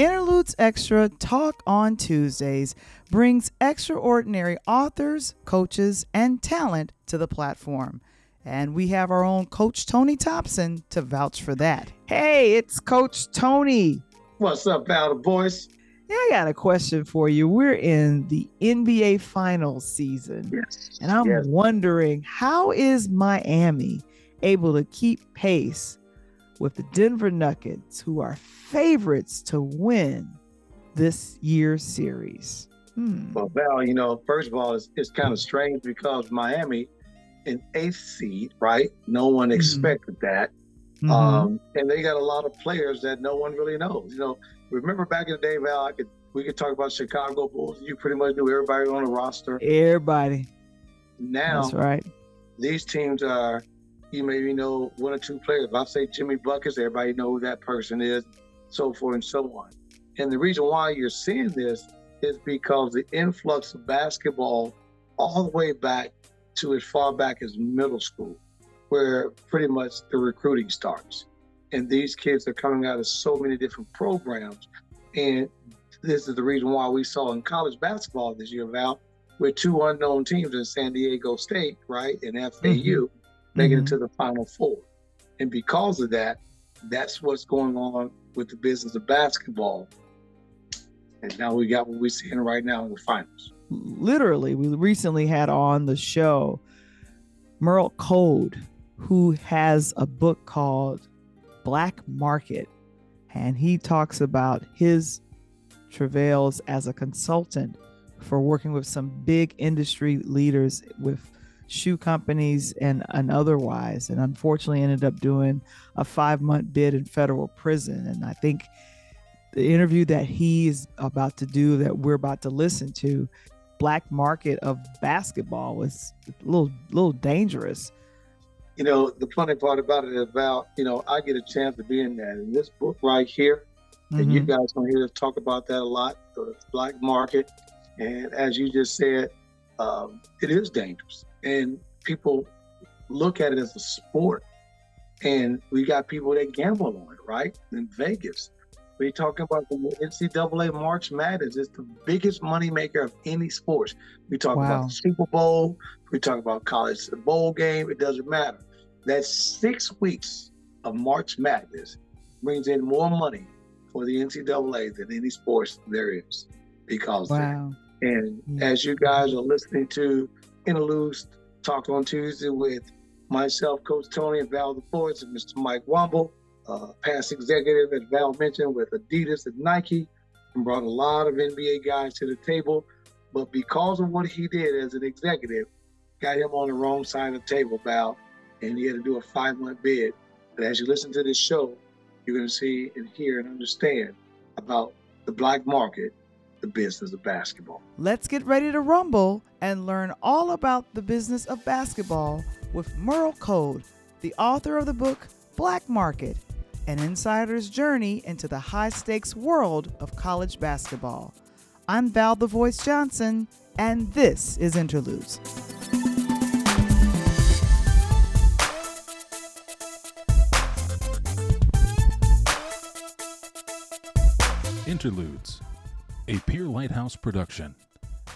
Interludes Extra Talk on Tuesdays brings extraordinary authors, coaches, and talent to the platform. And we have our own Coach Tony Thompson to vouch for that. Hey, it's Coach Tony. What's up, Val Boys? Yeah, I got a question for you. We're in the NBA Finals season. Yes. And I'm yes. wondering how is Miami able to keep pace with the Denver Nuggets, who are favorites to win this year's series? Hmm. Well, Val, you know, first of all, it's, it's kind of strange because Miami in eighth seed, right? No one Mhm. expected that. Mhm. Um, and they got a lot of players that no one really knows. You know, remember back in the day, Val, I could we could talk about Chicago Bulls. You pretty much knew everybody on the roster. Everybody. Now That's right. these teams are you maybe know one or two players. If I say Jimmy Buckets, everybody know who that person is, so forth and so on. And the reason why you're seeing this is because the influx of basketball all the way back to as far back as middle school, where pretty much the recruiting starts. And these kids are coming out of so many different programs. And this is the reason why we saw in college basketball this year, Val, with two unknown teams in San Diego State, right, and FAU mm-hmm. Making Mhm. it to the Final Four. And because of that, that's what's going on with the business of basketball. And now we got what we're seeing right now in the finals. literally we recently had on the show merl code who has a book called black market and he talks about his travails as a consultant for working with some big industry leaders with shoe companies and, and otherwise and unfortunately ended up doing a five month bid in federal prison and i think the interview that he is about to do that we're about to listen to black market of basketball was a little little dangerous. You know, the funny part about it is about, you know, I get a chance to be in that. In this book right here, and you Mhm. guys gonna hear us talk about that a lot, the black market. And as you just said, um, it is dangerous. And people look at it as a sport. And we got people that gamble on it, right? In Vegas. We're talking about the NCAA March Madness. It's the biggest moneymaker of any sports. We talk Wow. about the Super Bowl. We talk about college bowl game. It doesn't matter. That six weeks of March Madness brings in more money for the NCAA than any sports there is because. Wow. And Yeah. as you guys are listening to Interludes Talk on Tuesday with myself, Coach Tony, and Val the Voice, and Mr. Mike Womble, uh, past executive, as Val mentioned, with Adidas and Nike, and brought a lot of NBA guys to the table. But because of what he did as an executive, got him on the wrong side of the table, Val, and he had to do a five month bid. But as you listen to this show, you're going to see and hear and understand about the black market, the business of basketball. Let's get ready to rumble and learn all about the business of basketball with Merl Code, the author of the book Black Market, an insider's journey into the high stakes world of college basketball. I'm Val the Voice Johnson, and this is Interludes. Interludes, a Peer Lighthouse production.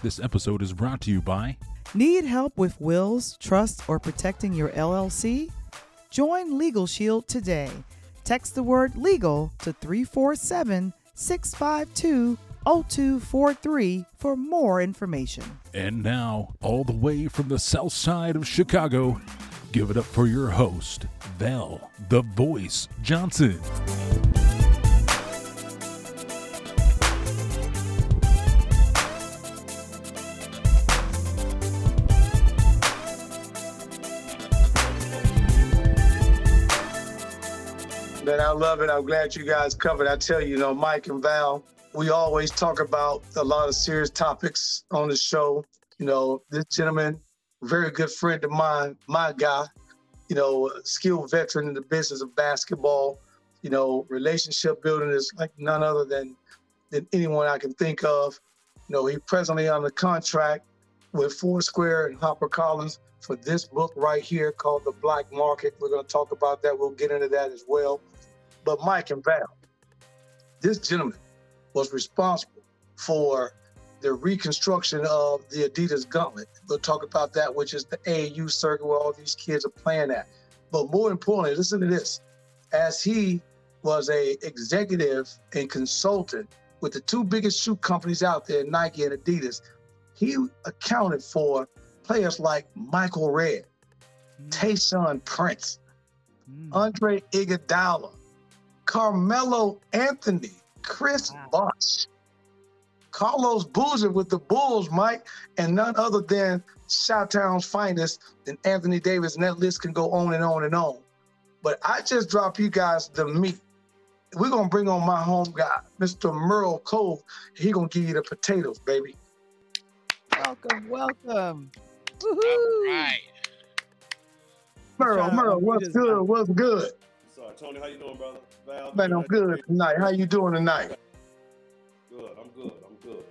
This episode is brought to you by Need help with wills, trusts, or protecting your LLC? Join Legal Shield today. Text the word legal to 347 652 0243 for more information. And now, all the way from the south side of Chicago, give it up for your host, Val, the Voice Johnson. Man, I love it. I'm glad you guys covered. I tell you, you know, Mike and Val, we always talk about a lot of serious topics on the show. You know, this gentleman, very good friend of mine, my guy, you know, skilled veteran in the business of basketball. You know, relationship building is like none other than than anyone I can think of. You know, he presently on the contract with Foursquare and HarperCollins for this book right here called The Black Market. We're going to talk about that. We'll get into that as well. But Mike and Val, this gentleman was responsible for the reconstruction of the Adidas gauntlet. We'll talk about that, which is the AAU circuit where all these kids are playing at. But more importantly, listen to this. As he was a executive and consultant with the two biggest shoe companies out there, Nike and Adidas, he accounted for players like Michael Redd, mm. Tayshaun Prince, mm. Andre Iguodala, Carmelo Anthony, Chris wow. Bosh, Carlos Boozer with the Bulls, Mike, and none other than Chi-Town's finest and Anthony Davis. And that list can go on and on and on. But I just drop you guys the meat. We're gonna bring on my home guy, Mr. Merl Code. He gonna give you the potatoes, baby. Welcome, welcome. Woo-hoo. All right. Merl, Merl, what's good? What's good? Sorry, Tony, how you doing, brother? Val, Man, I'm good tonight. How you doing tonight? Good, I'm good. I'm good.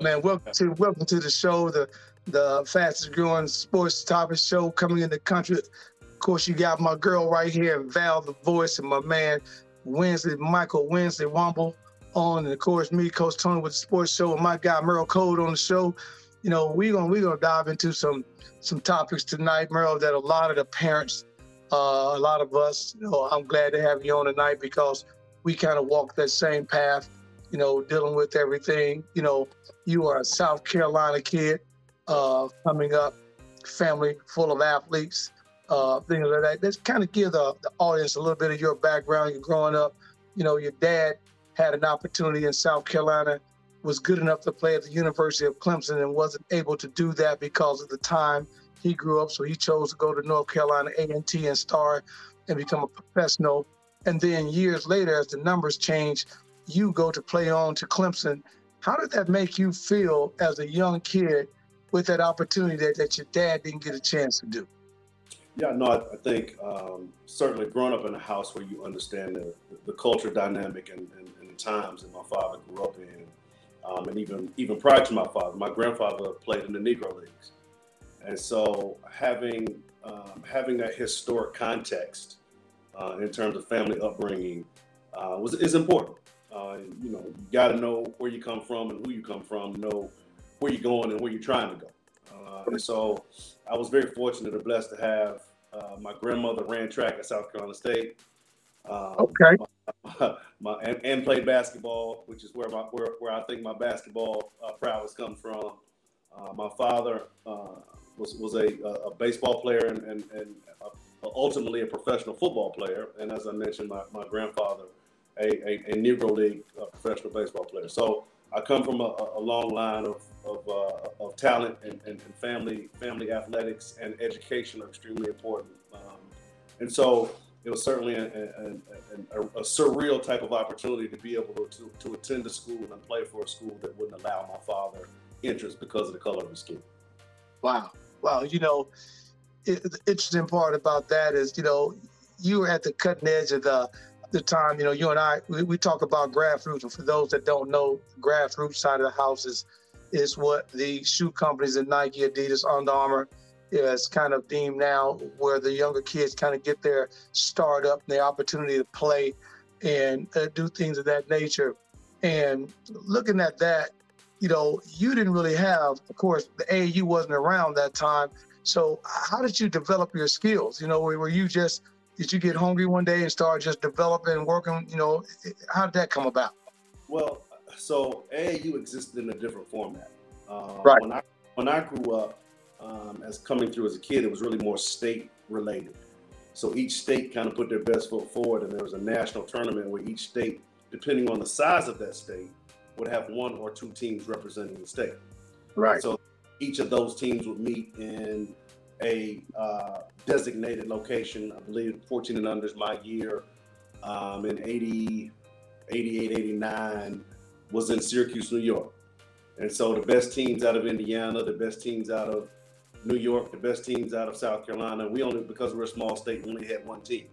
Man, welcome to welcome to the show, the the fastest growing sports topic show coming in the country. Of course, you got my girl right here, Val the Voice, and my man Wednesday, Michael Wednesday Womble on, and of course me, Coach Tony with the sports show, and my guy Merl Code on the show you know, we're gonna we're gonna dive into some some topics tonight, Merl, that a lot of the parents, uh, a lot of us, you know, I'm glad to have you on tonight because we kind of walk that same path, you know, dealing with everything. You know, you are a South Carolina kid, uh, coming up, family full of athletes, uh, things like that. Let's kind of give the, the audience a little bit of your background. You're growing up, you know, your dad had an opportunity in South Carolina was good enough to play at the University of Clemson and wasn't able to do that because of the time he grew up. So he chose to go to North Carolina A&T and start and become a professional. And then years later, as the numbers change, you go to play on to Clemson. How did that make you feel as a young kid with that opportunity that, that your dad didn't get a chance to do? Yeah, no, I, I think um, certainly growing up in a house where you understand the, the culture dynamic and, and, and the times that my father grew up in, um, and even even prior to my father, my grandfather played in the Negro Leagues, and so having um, having that historic context uh, in terms of family upbringing uh, was is important. Uh, you know, you got to know where you come from and who you come from, know where you're going and where you're trying to go. Uh, and so, I was very fortunate and blessed to have uh, my grandmother ran track at South Carolina State. Um, okay. My, my, and, and, played basketball, which is where my where, where I think my basketball uh, prowess comes from. Uh, my father uh, was was a, a baseball player and, and, and ultimately a professional football player, and as I mentioned, my, my grandfather, a, a, a Negro League uh, professional baseball player. So I come from a, a long line of of, uh, of talent and, and, family family athletics and education are extremely important. Um, and so it was certainly a, a, a, surreal type of opportunity to be able to, to, to, attend a school and play for a school that wouldn't allow my father interest because of the color of his skin. Wow. Wow. You know, it, the interesting part about that is, you know, you were at the cutting edge of the, the time, you know, you and I, we, we talk about grassroots. And for those that don't know, grassroots side of the house is, is what the shoe companies and Nike, Adidas, Under Armour, is kind of deemed now where the younger kids kind of get their start up and the opportunity to play and uh, do things of that nature. And looking at that, you know, you didn't really have, of course, the AAU wasn't around that time. So how did you develop your skills? You know, were you just, did you get hungry one day and start just developing and working? You know, how did that come about? Well, so AAU existed in a different format. Uh, right. When I, when I grew up, um, as coming through as a kid, it was really more state related. So each state kind of put their best foot forward, and there was a national tournament where each state, depending on the size of that state, would have one or two teams representing the state. Right. So each of those teams would meet in a uh, designated location. I believe 14 and under is my year. Um, in 80, 88, 89 was in Syracuse, New York. And so the best teams out of Indiana, the best teams out of New York, the best teams out of South Carolina. We only because we're a small state, we only had one team.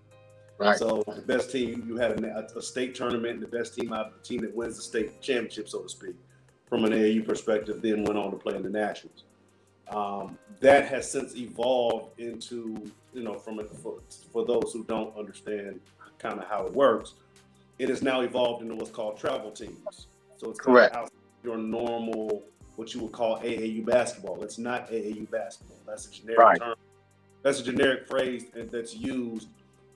Right. So the best team, you had a, a state tournament, the best team out, the team that wins the state championship, so to speak, from an AAU perspective, then went on to play in the nationals. Um, that has since evolved into, you know, from a, for, for those who don't understand kind of how it works, it has now evolved into what's called travel teams So it's Correct. Kind of your normal, what you would call AAU basketball. It's not AAU basketball. That's a generic Right. term. That's a generic phrase that's used.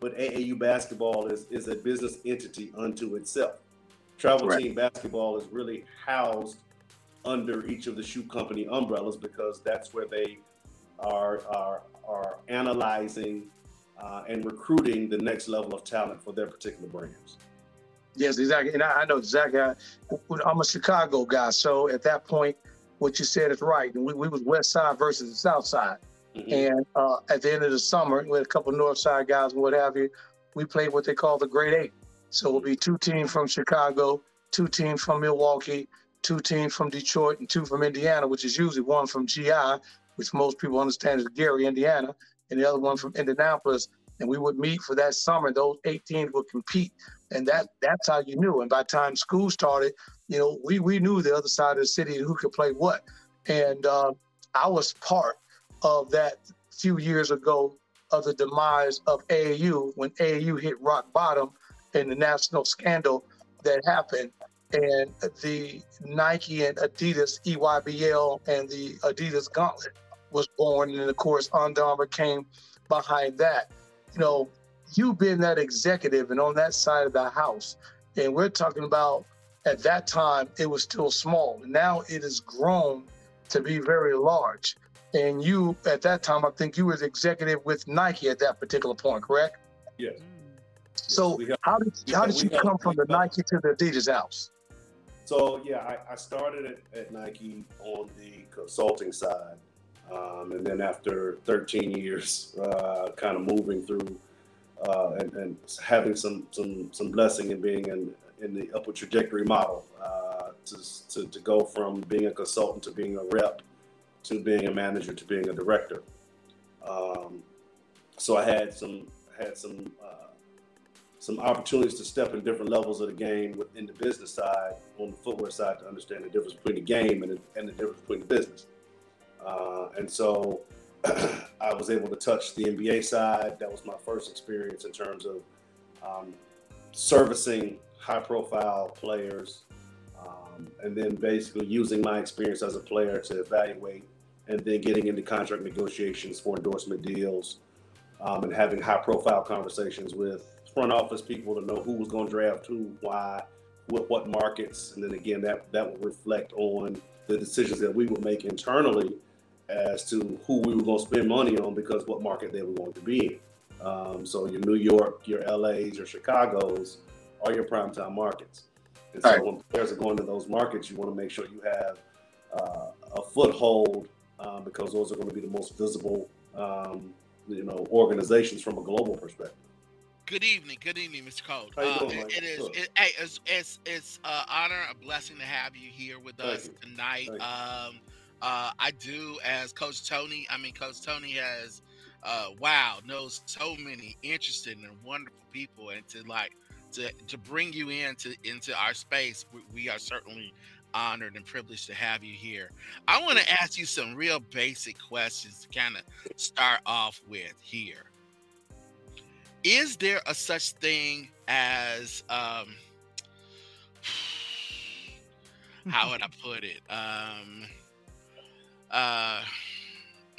But AAU basketball is, is a business entity unto itself. Travel Correct. team basketball is really housed under each of the shoe company umbrellas because that's where they are are are analyzing uh, and recruiting the next level of talent for their particular brands. Yes, exactly. And I, I know exactly. I, I'm a Chicago guy, so at that point, what you said is right. And we, we was West Side versus the South Side. Mhm. And uh, at the end of the summer, with a couple North Side guys and what have you, we played what they call the Great Eight. So it'll be two teams from Chicago, two teams from Milwaukee, two teams from Detroit, and two from Indiana, which is usually one from GI, which most people understand is Gary, Indiana, and the other one from Indianapolis. And we would meet for that summer. Those eight teams would compete, and that that's how you knew. And by the time school started, you know, we we knew the other side of the city who could play what. And uh, I was part of that few years ago of the demise of AAU when AAU hit rock bottom and the national scandal that happened. And the Nike and Adidas EYBL and the Adidas Gauntlet was born. And of course, Under Armour came behind that. You know, you being that executive and on that side of the house. And we're talking about at that time, it was still small. Now it has grown to be very large. And you, at that time, I think you was executive with Nike at that particular point, correct? Yes. So got- how did how did you got- come from the Nike to the Adidas house? So yeah, I, I started at, at Nike on the consulting side, um, and then after 13 years, uh, kind of moving through uh, and, and having some some some blessing in being in in the upward trajectory model uh, to, to to go from being a consultant to being a rep to being a manager to being a director. Um, so I had some had some. Uh, some opportunities to step in different levels of the game within the business side, on the footwear side, to understand the difference between the game and the, and the difference between the business. Uh, and so I was able to touch the NBA side. That was my first experience in terms of um, servicing high profile players um, and then basically using my experience as a player to evaluate and then getting into contract negotiations for endorsement deals um, and having high profile conversations with front office people to know who was going to draft who, why, what, what markets, and then again that that will reflect on the decisions that we would make internally as to who we were going to spend money on because what market they were going to be in. Um, so your New York, your LA's, your Chicago's are your primetime markets. And so Right. when players are going to those markets, you want to make sure you have uh, a foothold uh, because those are going to be the most visible, um, you know, organizations from a global perspective. Good evening, good evening, Mr. How you Uh, it- it is, it, hey, it's, it's it's uh, honor, a blessing to have you here with Thank us you. tonight. Um, uh, I do, as Coach Tony. I mean, Coach Tony has, uh, wow, knows so many interesting and wonderful people, and to like to to bring you into into our space, we, we are certainly honored and privileged to have you here. I want to ask you some real basic questions to kind of start off with here. Is there a such thing as um how would i put it? Um uh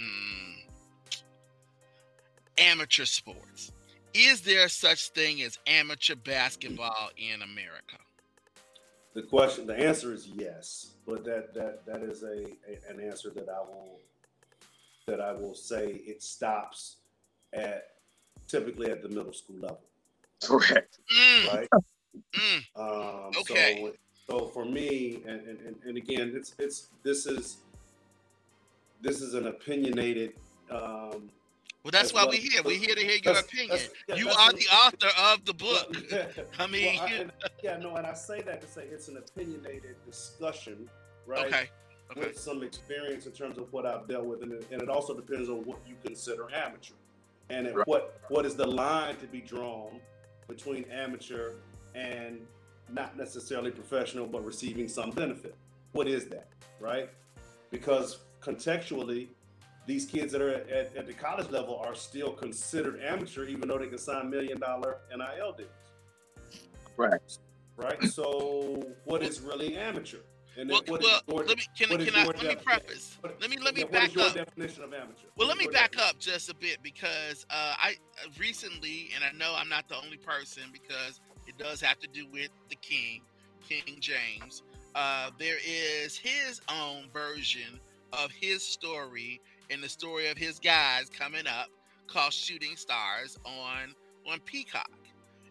mm, amateur sports. Is there such thing as amateur basketball in america The question, the answer is yes, but that that that is a, a an answer that I will that I will say it stops at typically at the middle school level, Correct. Mm, right? mm, Um, Okay. So, so for me, and, and, and- and again, it's it's this is this is an opinionated. Um, well that's That's why we're here we're here to hear your opinion yeah, you are the author of the book I mean, Well, you- and- yeah, no, and I say that to say it's an opinionated discussion, right? okay okay with some experience in terms of what I've dealt with, and it, and it also depends on what you consider amateur, and Right. what what is the line to be drawn between amateur and not necessarily professional, but receiving some benefit. What is that, right? Because contextually, these kids that are at, at the college level are still considered amateur, even though they can sign million dollar NIL deals. Right. right? So, what is really amateur? And well, well your, let me can, can I let me preface. What, let me let me back up. definition of amateur? Well, let me back up just a bit because uh, I uh, recently, and I know I'm not the only person because it does have to do with the King, King James. Uh, there is his own version of his story and the story of his guys coming up called Shooting Stars on on Peacock,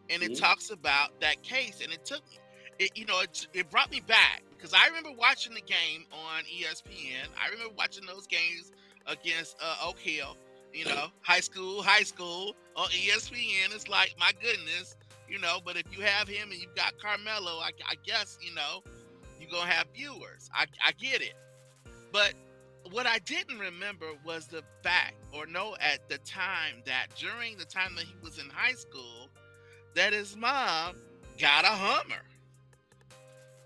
and it mm-hmm. talks about that case. And it took, it you know, it, it brought me back because I remember watching the game on ESPN. I remember watching those games against uh, Oak Hill. You know, high school, high school on ESPN. It's like my goodness, you know. But if you have him and you've got Carmelo, I, I guess you know you're gonna have viewers. I, I get it, but what I didn't remember was the fact, or know at the time that during the time that he was in high school, that his mom got a Hummer.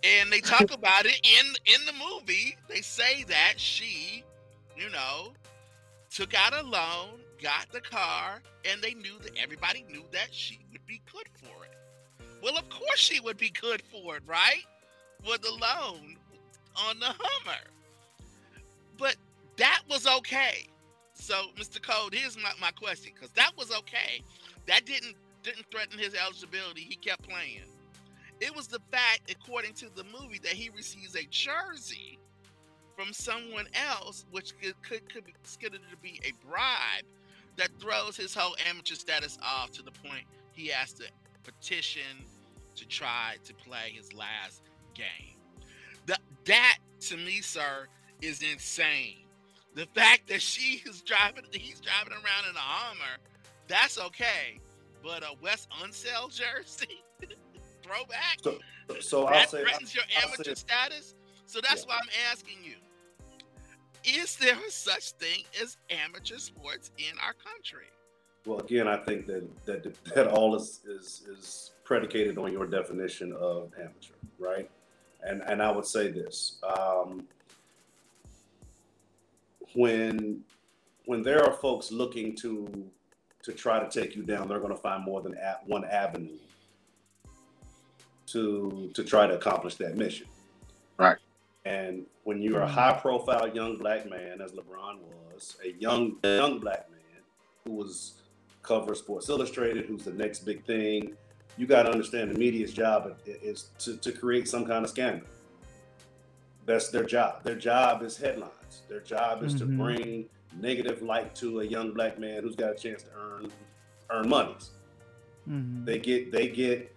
And they talk about it in in the movie. They say that she, you know, took out a loan, got the car, and they knew that everybody knew that she would be good for it. Well, of course she would be good for it, right? For the loan on the Hummer. But that was okay. So, Mr. Code, here's my, my question, because that was okay. That didn't didn't threaten his eligibility. He kept playing. It was the fact, according to the movie, that he receives a jersey from someone else, which could, could, could be considered to be a bribe, that throws his whole amateur status off to the point he has to petition to try to play his last game. The, that, to me, sir, is insane. The fact that she is driving, he's driving around in a Hummer, that's okay. But a Wes Unseld jersey, throwback, so, so that I'll say, threatens your I'll amateur status. So that's yeah. why I'm asking you: Is there such thing as amateur sports in our country? Well, again, I think that that that all is is is predicated on your definition of amateur, right? And and I would say this: um, when when there are folks looking to to try to take you down, they're going to find more than one avenue to to try to accomplish that mission. Right. And when you're a mm. high profile young black man, as LeBron was, a young young black man who was cover Sports Illustrated, who's the next big thing, you got to understand the media's job is to, to create some kind of scandal. That's their job. Their job is headlines. Their job is mm-hmm. to bring negative light to a young black man who's got a chance to earn earn monies. Mm-hmm. They get they get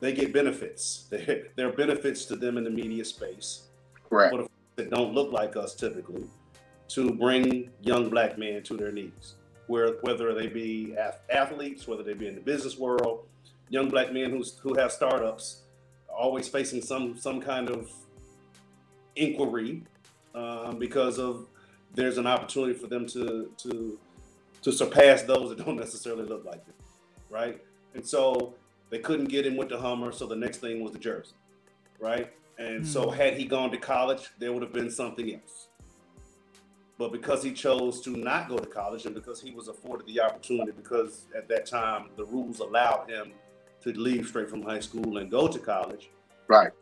they get benefits. There are benefits to them in the media space. Correct. That don't look like us typically, to bring young black men to their knees. Where whether they be athletes, whether they be in the business world, young black men who's who have startups, always facing some some kind of inquiry um, because of there's an opportunity for them to to to surpass those that don't necessarily look like them, right? And so they couldn't get him with the Hummer, so the next thing was the jersey, right? And mm. so hmm. had he gone to college, there would have been something else. But because he chose to not go to college and because he was afforded the opportunity, because at that time the rules allowed him to leave straight from high school and go to college. Right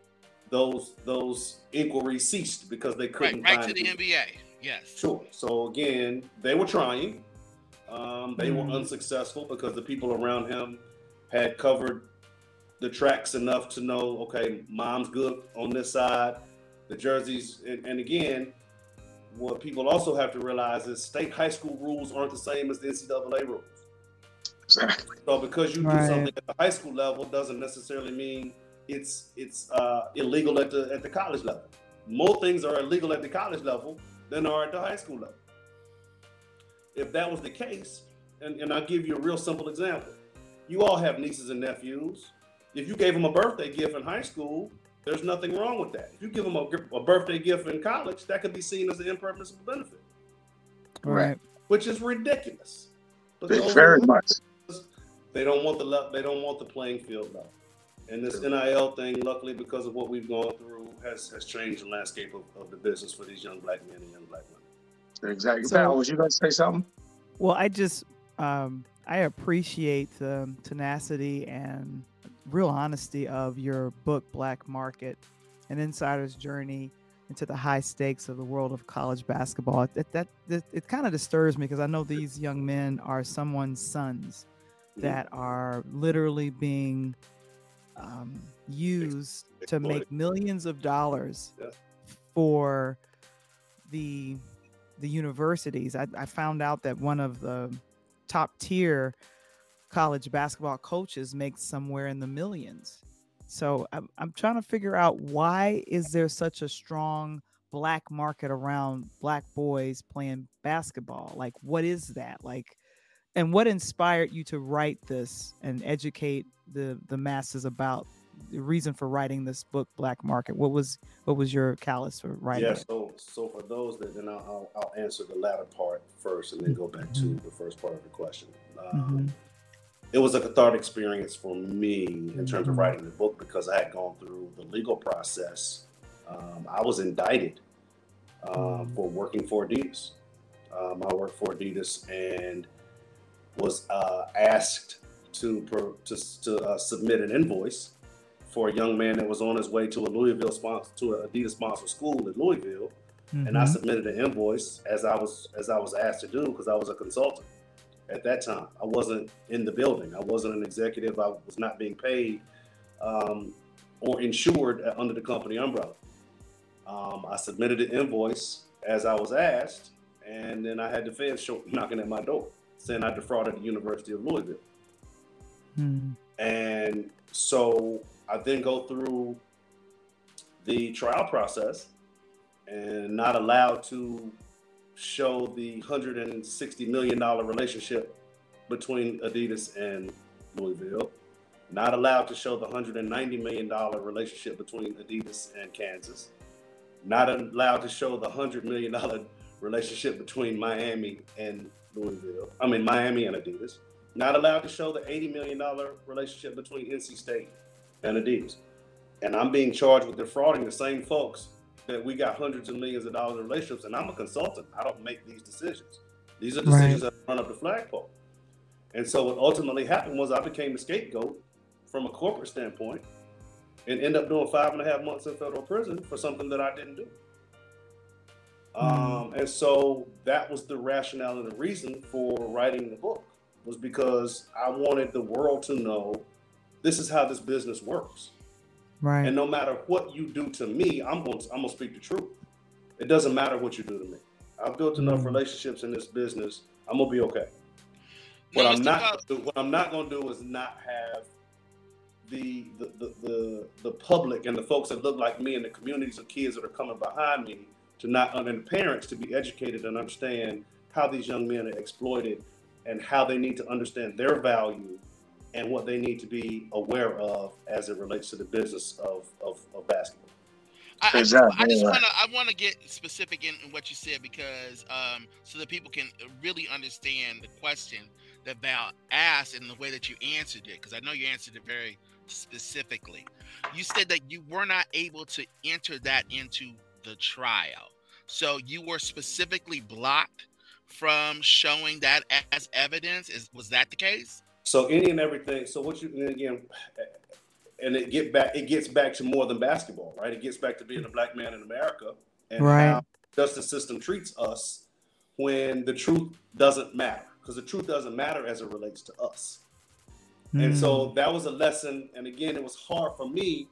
those those inquiries ceased because they couldn't right, right to the NBA. Yes. Sure. So again, they were trying. Um, they mm. were unsuccessful because the people around him had covered the tracks enough to know, okay, mom's good on this side. The jerseys, and, and again, what people also have to realize is state high school rules aren't the same as the NCAA rules. Exactly. So because you right. do something at the high school level doesn't necessarily mean it's it's uh, illegal at the at the college level. More things are illegal at the college level than are at the high school level. If that was the case, and, and I'll give you a real simple example. You all have nieces and nephews. If you gave them a birthday gift in high school, there's nothing wrong with that. If you give them a, a birthday gift in college, that could be seen as an impermissible benefit. Right. Which is ridiculous. But very much. They don't want the they don't want the playing field level. And this NIL thing, luckily, because of what we've gone through, has, has changed the landscape of, of the business for these young black men and young black women. Exactly. So, Val, was you going to say something? Well, I just um, I appreciate the tenacity and real honesty of your book, Black Market, an insider's journey into the high stakes of the world of college basketball. That that, that it kind of disturbs me because I know these young men are someone's sons that are literally being um, used to make millions of dollars Yeah. for the the universities. I, I found out that one of the top tier college basketball coaches makes somewhere in the millions. So I'm, I'm trying to figure out why is there such a strong black market around black boys playing basketball? Like what is that? Like and what inspired you to write this and educate the the masses about the reason for writing this book Black Market? What was what was your callus for writing Yeah, it? so so for those that then I'll, I'll answer the latter part first, and then go back to Mhm. the first part of the question. Um, Mhm. It was a cathartic experience for me in terms of Mhm. writing the book because I had gone through the legal process. Um, I was indicted um, Mhm. for working for Adidas. Um, I worked for Adidas and was uh, asked to to, to uh, submit an invoice for a young man that was on his way to a Louisville sponsor to an Adidas sponsored school in Louisville, and I Mhm. submitted an invoice as I was as I was asked to do because I was a consultant at that time. I wasn't in the building. I wasn't an executive. I was not being paid um, or insured under the company umbrella. Um, I submitted an invoice as I was asked, and then I had the feds knocking at my door saying I defrauded the University of Louisville. Mhm. And so I then go through the trial process and not allowed to show the $160 million relationship between Adidas and Louisville, not allowed to show the $190 million relationship between Adidas and Kansas, not allowed to show the $100 million relationship between Miami and Louisville, I mean, Miami and Adidas not allowed to show the $80 million relationship between NC State and Adidas. And I'm being charged with defrauding the same folks that we got hundreds of millions of dollars in relationships. And I'm a consultant. I don't make these decisions. These are Right. decisions that run up the flagpole. And so what ultimately happened was I became the scapegoat from a corporate standpoint and end up doing five and a half months in federal prison for something that I didn't do. Um, and so that was the rationale and the reason for writing the book was because I wanted the world to know this is how this business works. Right. And no matter what you do to me, I'm going to, I'm going to speak the truth. It doesn't matter what you do to me. I've built enough Mm. relationships in this business. I'm going to be okay. Now, What I'm not Bell- gonna do, what I'm not going to do is not have the the, the the the public and the folks that look like me and the communities of kids that are coming behind me to not and the parents to be educated and understand how these young men are exploited and how they need to understand their value and what they need to be aware of as it relates to the business of, of, of basketball. I, I just, Exactly, I just want to I want to get specific in, in what you said because um, so that people can really understand the question that Val asked and the way that you answered it because I know you answered it very specifically. You said that you were not able to enter that into the trial, so you were specifically blocked from showing that as evidence. Is was that the case? So any and everything. So what you and again, and it get back. It gets back to more than basketball, right? It gets back to being a black man in America and Right. how justice system treats us when the truth doesn't matter because the truth doesn't matter as it relates to us. And Mm. so that was a lesson. And again, it was hard for me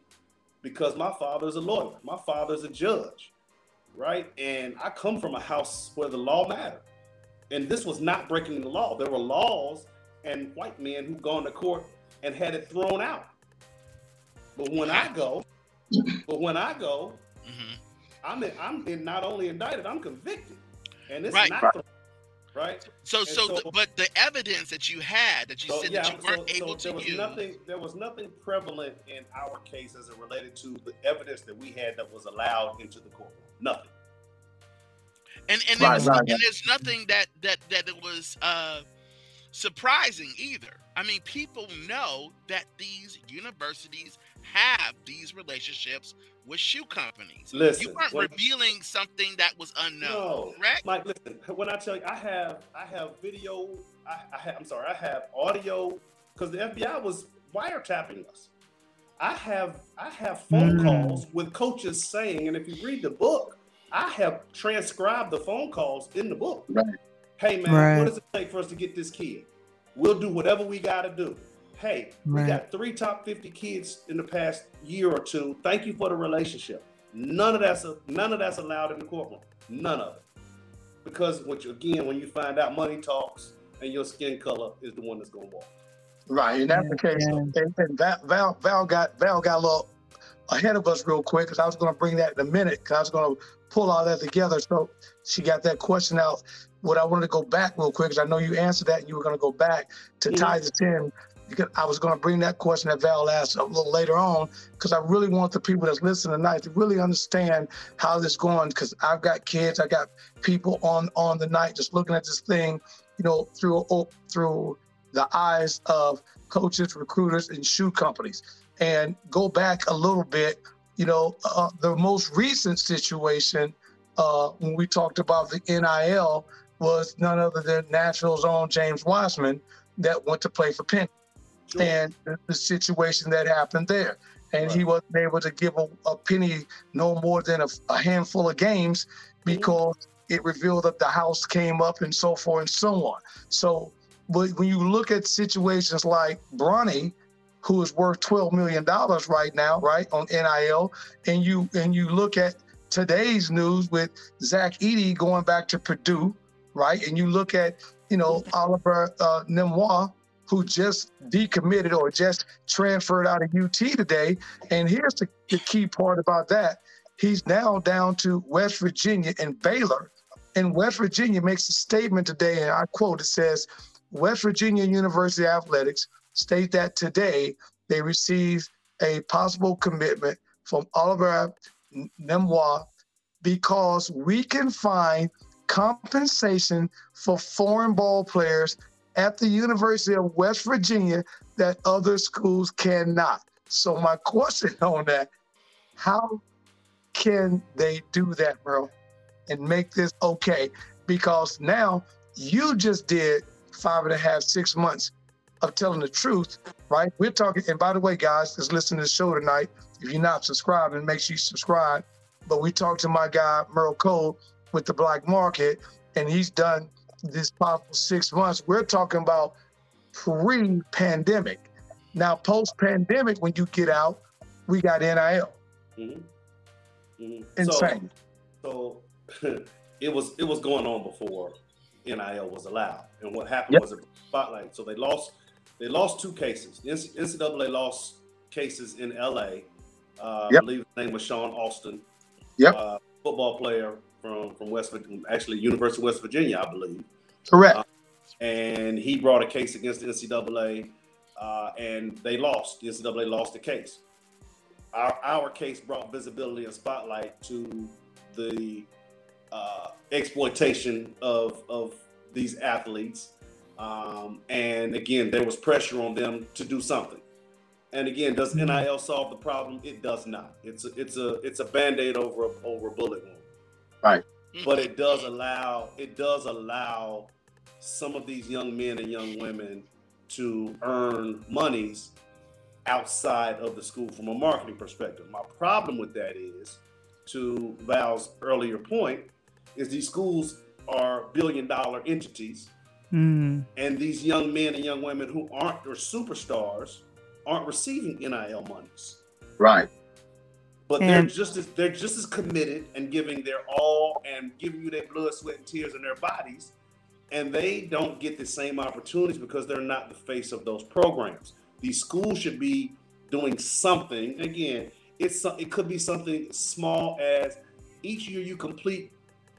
because my father's a lawyer, my father's a judge, right? And I come from a house where the law mattered. And this was not breaking the law. There were laws and white men who gone to court and had it thrown out. But when I go, but when I go, hmm I'm in, I'm in not only indicted, I'm convicted. And it's Right. not thrown, right? So, so, so- but the evidence that you had that you So, said yeah, that you weren't so able there to was use. nothing. There was nothing prevalent in our case as it related to the evidence that we had that was allowed into the courtroom. Nothing. and and, Right, there's, right, and there's nothing that that that it was uh surprising either i mean people know that these universities have these relationships with shoe companies Listen, you weren't when- revealing something that was unknown No, correct Mike. Listen, when I tell you, I have, I have video. I, I have, I'm sorry, I have audio because the FBI was wiretapping us. I have I have phone Mm. calls with coaches saying, and if you read the book, I have transcribed the phone calls in the book. Right. Hey man, Right. what does it take for us to get this kid? We'll do whatever we got to do. Hey, we got three top 50 kids in the past year or two. Thank you for the relationship. None of that's none of that's allowed in the courtroom. None of it. Because which again, when you find out money talks and your skin color is the one that's gonna walk. Right, and that's the case. And, and Val, Val, Val got Val got a little ahead of us real quick because I was going to bring that in a minute because I was going to pull all that together. So she got that question out. What I wanted to go back real quick because I know you answered that and you were going to go back to Mhm. tie this in. I was going to bring that question that Val asked a little later on because I really want the people that's listening tonight to really understand how this going because I've got kids, I got people on on the night just looking at this thing, you know, through oh, through the eyes of coaches, recruiters, and shoe companies. And go back a little bit, you know, uh, the most recent situation uh, when we talked about the NIL was none other than Nashville's own James Wiseman that went to play for Penn Sure. and the, the situation that happened there. And he wasn't able to give a, a penny no more than a, a handful of games because it revealed that the house came up and so forth and so on. So but when you look at situations like Bronny, who is worth twelve million dollars right now, right on NIL, and you and you look at today's news with Zach Edey going back to Purdue, right, and you look at you know Oliver uh, Nemois, who just decommitted or just transferred out of UT today, and here's the, the key part about that: he's now down to West Virginia and Baylor. And West Virginia makes a statement today, and I quote: "It says." West Virginia University Athletics state that today they received a possible commitment from Oliver Nemois because we can find compensation for foreign ball players at the University of West Virginia that other schools cannot. So my question on that, how can they do that, bro, and make this okay? Because now you just did five and a half, six months of telling the truth, right? We're talking, and by the way, guys, that's listening to the show tonight, if you're not subscribing, make sure you subscribe. But we talked to my guy, Merl Code, with the Black Market, and he's done this possible six months. We're talking about pre pandemic. Now, post pandemic, when you get out, we got NIL. Mhm. Mhm. Insane. So, so it was it was going on before NIL was allowed, and what happened Yep. was a spotlight. So they lost they lost two cases. The NCAA lost cases in LA. Uh, Yep. I believe his name was Shawne Alston. Yep. Uh, football player from from West Virginia, actually University of West Virginia, I believe. Correct. and he brought a case against the NCAA, uh, and they lost. The NCAA lost the case. Our our case brought visibility and spotlight to the uh, exploitation of of these athletes, um, and again, there was pressure on them to do something. And again, does NIL solve the problem? It does not. It's a, it's a it's a band aid over a, over a bullet wound Right. but it does allow it does allow some of these young men and young women to earn monies outside of the school from a marketing perspective. My problem with that is, to Val's earlier point, is these schools are billion dollar entities, Mm, and these young men and young women who aren't or superstars aren't receiving NIL monies Right. but And- they're just as they're just as committed and giving their all and giving you their blood, sweat, and tears in their bodies, and they don't get the same opportunities because they're not the face of those programs. These schools should be doing something. Again, it's it could be something small as each year you complete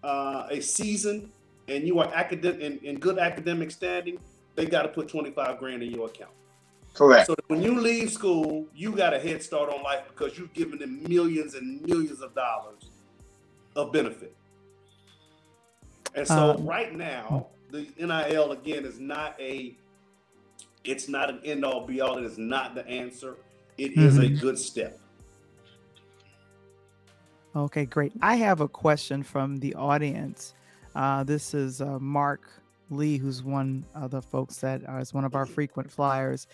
uh, a season and you are academic in, in good academic standing. They got to put twenty five grand in your account. Correct. So when you leave school, you got a head start on life because you've given them millions and millions of dollars of benefit. And so Um, right now, the NIL again is not a it's not an end all be all. It is not the answer. It is a Mhm. good step. okay, great. I have a question from the audience. Uh, this is uh, Mark Lee, who's one of the folks that uh, is one of our frequent flyers.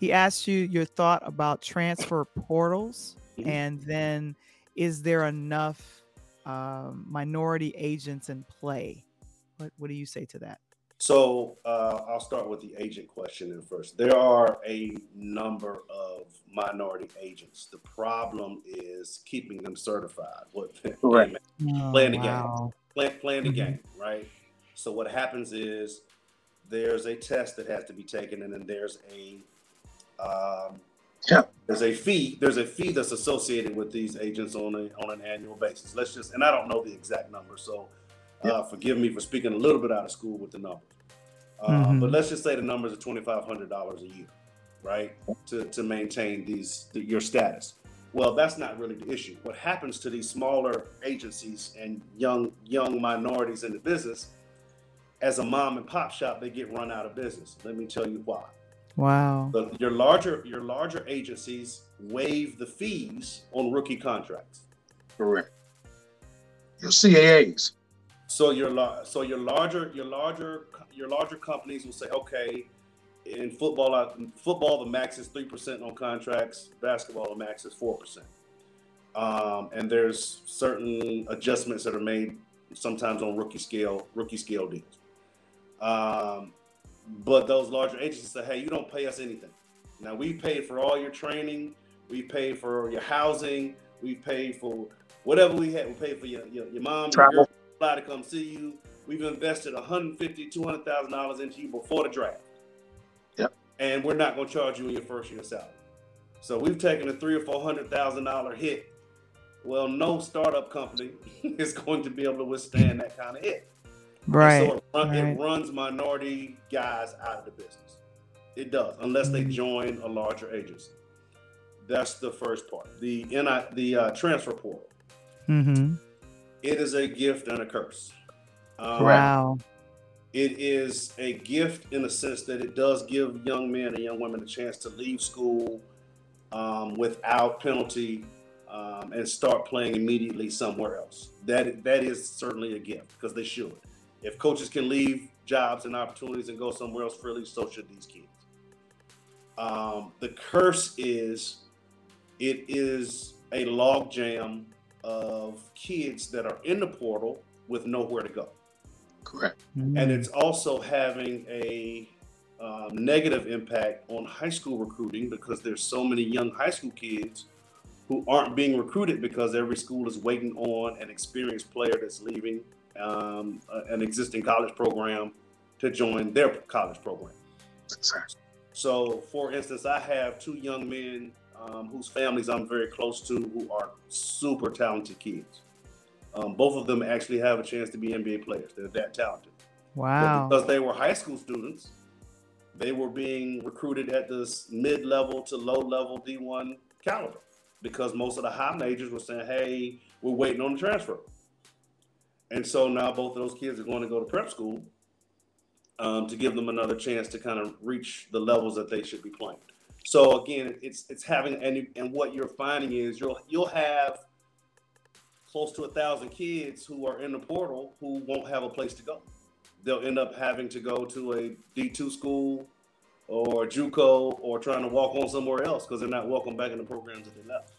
he asked you your thought about transfer portals, Mhm. and then is there enough um, minority agents in play? What What do you say to that? So uh, I'll start with the agent question in first. There are a number of minority agents. The problem is keeping them certified. What Correct. Playing the game. play, playing the Mhm. game, right? So what happens is there's a test that has to be taken, and then there's a um, Yeah. there's a fee. There's a fee that's associated with these agents on a on an annual basis. Let's just, and I don't know the exact number, so uh, forgive me for speaking a little bit out of school with the numbers. Uh, Mhm. But let's just say the numbers are twenty five hundred dollars a year, right? To to maintain these your status. Well, that's not really the issue. What happens to these smaller agencies and young young minorities in the business, as a mom and pop shop, they get run out of business. Let me tell you why. Wow. But your larger your larger agencies waive the fees on rookie contracts. Correct. Your CAAs. So your so your larger your larger your larger companies will say, okay, in football, in football the max is three percent on contracts. Basketball, the max is four percent. Um, and there's certain adjustments that are made sometimes on rookie scale rookie scale deals. Um, but those larger agencies say, hey, you don't pay us anything. Now we paid for all your training, we paid for your housing, we paid for whatever we had. We paid for your your, your mom, your Travel. girl, fly to come see you. We've invested 150, 200 thousand dollars into you before the draft. Yep. And we're not going to charge you in your first year salary. So we've taken a three or four hundred thousand dollar hit. Well, no startup company is going to be able to withstand that kind of hit. And Right. So it, run, right. it runs minority guys out of the business. It does, unless they Mhm. join a larger agency. That's the first part. The NI, the uh, transfer portal. Mm-hmm. It is a gift and a curse. Um, Wow. It is a gift in the sense that it does give young men and young women a chance to leave school um, without penalty um, and start playing immediately somewhere else. That that is certainly a gift because they should. If coaches can leave jobs and opportunities and go somewhere else freely, so should these kids. Um, the curse is it is a logjam of kids that are in the portal with nowhere to go Correct. and Mm. it's also having a um, negative impact on high school recruiting because there's so many young high school kids who aren't being recruited because every school is waiting on an experienced player that's leaving um, a- an existing college program to join their college program. Exactly. So, for instance, I have two young men um, whose families I'm very close to who are super talented kids. Um, both of them actually have a chance to be NBA players. They're that talented. But Wow. because they were high school students, they were being recruited at this mid level to low level D1 caliber because most of the high majors were saying, hey, we're waiting on the transfer. And so now both of those kids are going to go to prep school um, to give them another chance to kind of reach the levels that they should be playing. So again, it's it's having and and what you're finding is you'll you'll have close to a thousand kids who are in the portal who won't have a place to go. They'll end up having to go to a D2 school or JUCO or trying to walk on somewhere else because they're not welcome back in the programs that they left.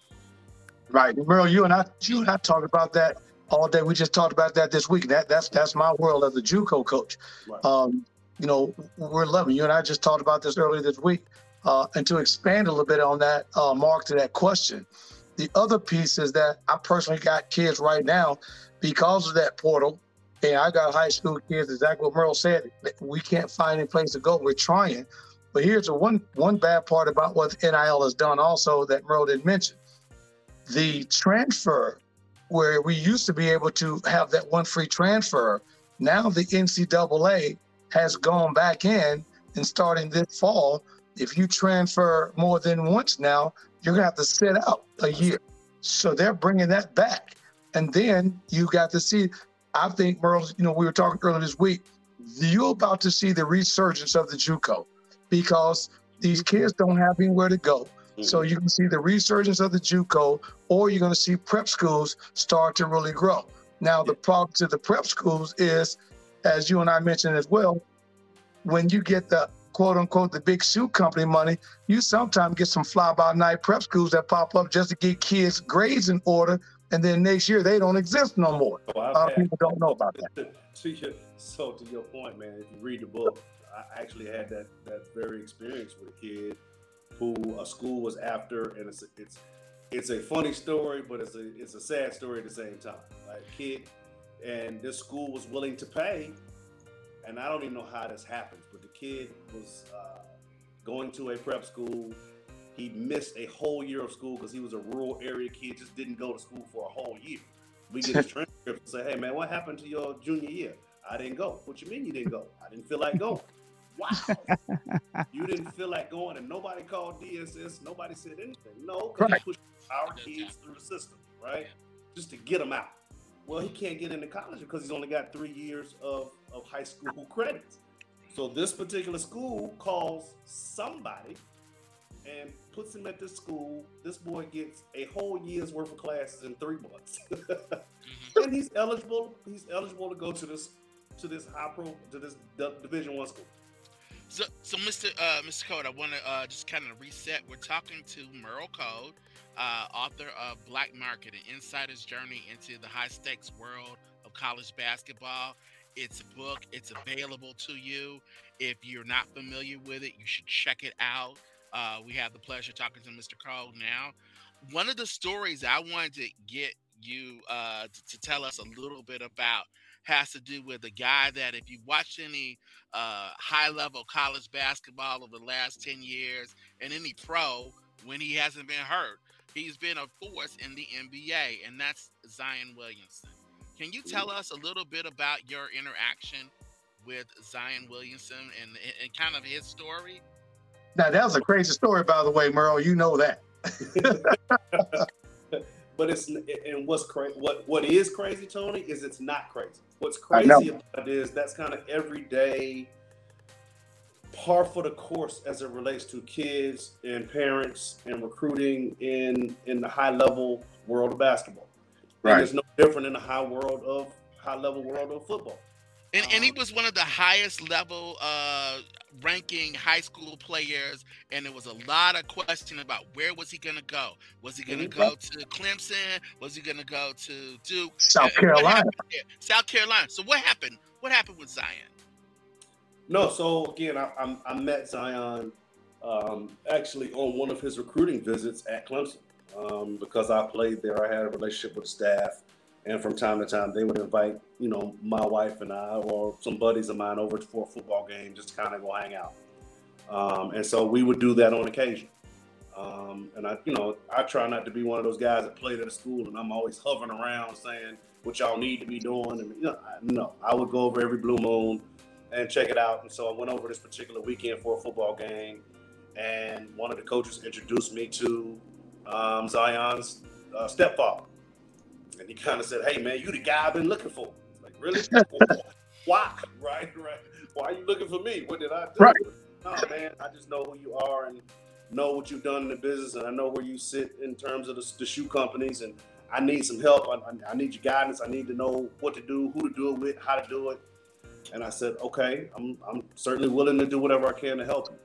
Right. Merl, you and I you and I talked about that all day. We just talked about that this week. That that's that's my world as a JUCO coach. Right. Um, you know, we're loving you and I just talked about this earlier this week. Uh, and to expand a little bit on that, uh, Mark, to that question, the other piece is that I personally got kids right now because of that portal. And I got high school kids, exactly what Merl said. We can't find any place to go. We're trying. But here's the one one bad part about what NIL has done also that Merl didn't mention. The transfer, where we used to be able to have that one free transfer, now the NCAA has gone back in and starting this fall, if you transfer more than once now, you're gonna have to sit out a year. So they're bringing that back, and then you got to see. I think Merl, you know, we were talking earlier this week. You're about to see the resurgence of the JUCO because these kids don't have anywhere to go. So mm-hmm. you can see the resurgence of the JUCO, or you're going to see prep schools start to really grow. Now, the problem to the prep schools is, as you and I mentioned as well, when you get the quote unquote the big shoe company money, you sometimes get some fly by night prep schools that pop up just to get kids' grades in order, and then next year they don't exist no more. A lot of people don't know about that. to your, so to your point, man, if you read the book, I actually had that that very experience with a kid who a school was after, and it's it's it's a funny story, but it's a it's a sad story at the same time. Like kid, and this school was willing to pay, and I don't even know how this happens, but the kid was uh, going to a prep school. He missed a whole year of school because he was a rural area kid, just didn't go to school for a whole year. We get his transcript and say, "Hey man, what happened to your junior year?" I didn't go. What you mean you didn't go? I didn't feel like going. Wow. you didn't feel like going, and nobody called DSS. Nobody said anything. No, 'cause Right. he pushed our kids through the system, right? Just to get them out. Well, he can't get into college because he's only got three years of, of high school credits. So this particular school calls somebody and puts him at this school. This boy gets a whole year's worth of classes in three months. Mhm. and he's eligible. He's eligible to go to this to this high pro to this D- Division One school. So, so Mr. Uh, Mr. Code, I want to uh, just kind of reset. We're talking to Merl Code, uh, author of Black Market: An Insider's Journey into the High Stakes World of College Basketball. It's a book. It's available to you. If you're not familiar with it, you should check it out. Uh, we have the pleasure talking to Mr. Code now. One of the stories I wanted to get you uh, to, to tell us a little bit about has to do with a guy that, if you watched any uh, high level college basketball over the last 10 years and any pro when he hasn't been hurt. He's been a force in the NBA, and that's Zion Williamson. Can you tell us a little bit about your interaction with Zion Williamson and, and kind of his story? Now that was a crazy story, by the way, Merl. You know that. But it's and what's crazy. What what is crazy, Tony, is it's not crazy. What's crazy about it is that's kind of everyday par for the course as it relates to kids and parents and recruiting in in the high level world of basketball. And Right. it's no different in the high world of high level world of football. And, and he Um, was one of the highest level uh, ranking high school players, and there was a lot of question about where was he going to go? Was he going to Mhm. go to Clemson? Was he going to go to Duke? South Carolina. South Carolina. So what happened? What happened with Zion? No, so again, I, I, I met Zion um, actually on one of his recruiting visits at Clemson um, because I played there. I had a relationship with the staff, and from time to time, they would invite you know my wife and I or some buddies of mine over for a football game just to kind of go hang out. Um, and so we would do that on occasion. Um, and I, you know, I try not to be one of those guys that played at a school and I'm always hovering around saying what y'all need to be doing. And you know, I, no, I would go over every blue moon and check it out. And so I went over this particular weekend for a football game, and one of the coaches introduced me to um, Zion's uh, stepfather. And he kind of said, "Hey man, you the guy I've been looking for." Like, really? Why? Right? Right? Why are you looking for me? What did I do? Right. No, man. I just know who you are and know what you've done in the business, and I know where you sit in terms of the, the shoe companies. And I need some help. I, I, I need your guidance. I need to know what to do, who to do it with, how to do it. And I said, okay, I'm, I'm certainly willing to do whatever I can to help you.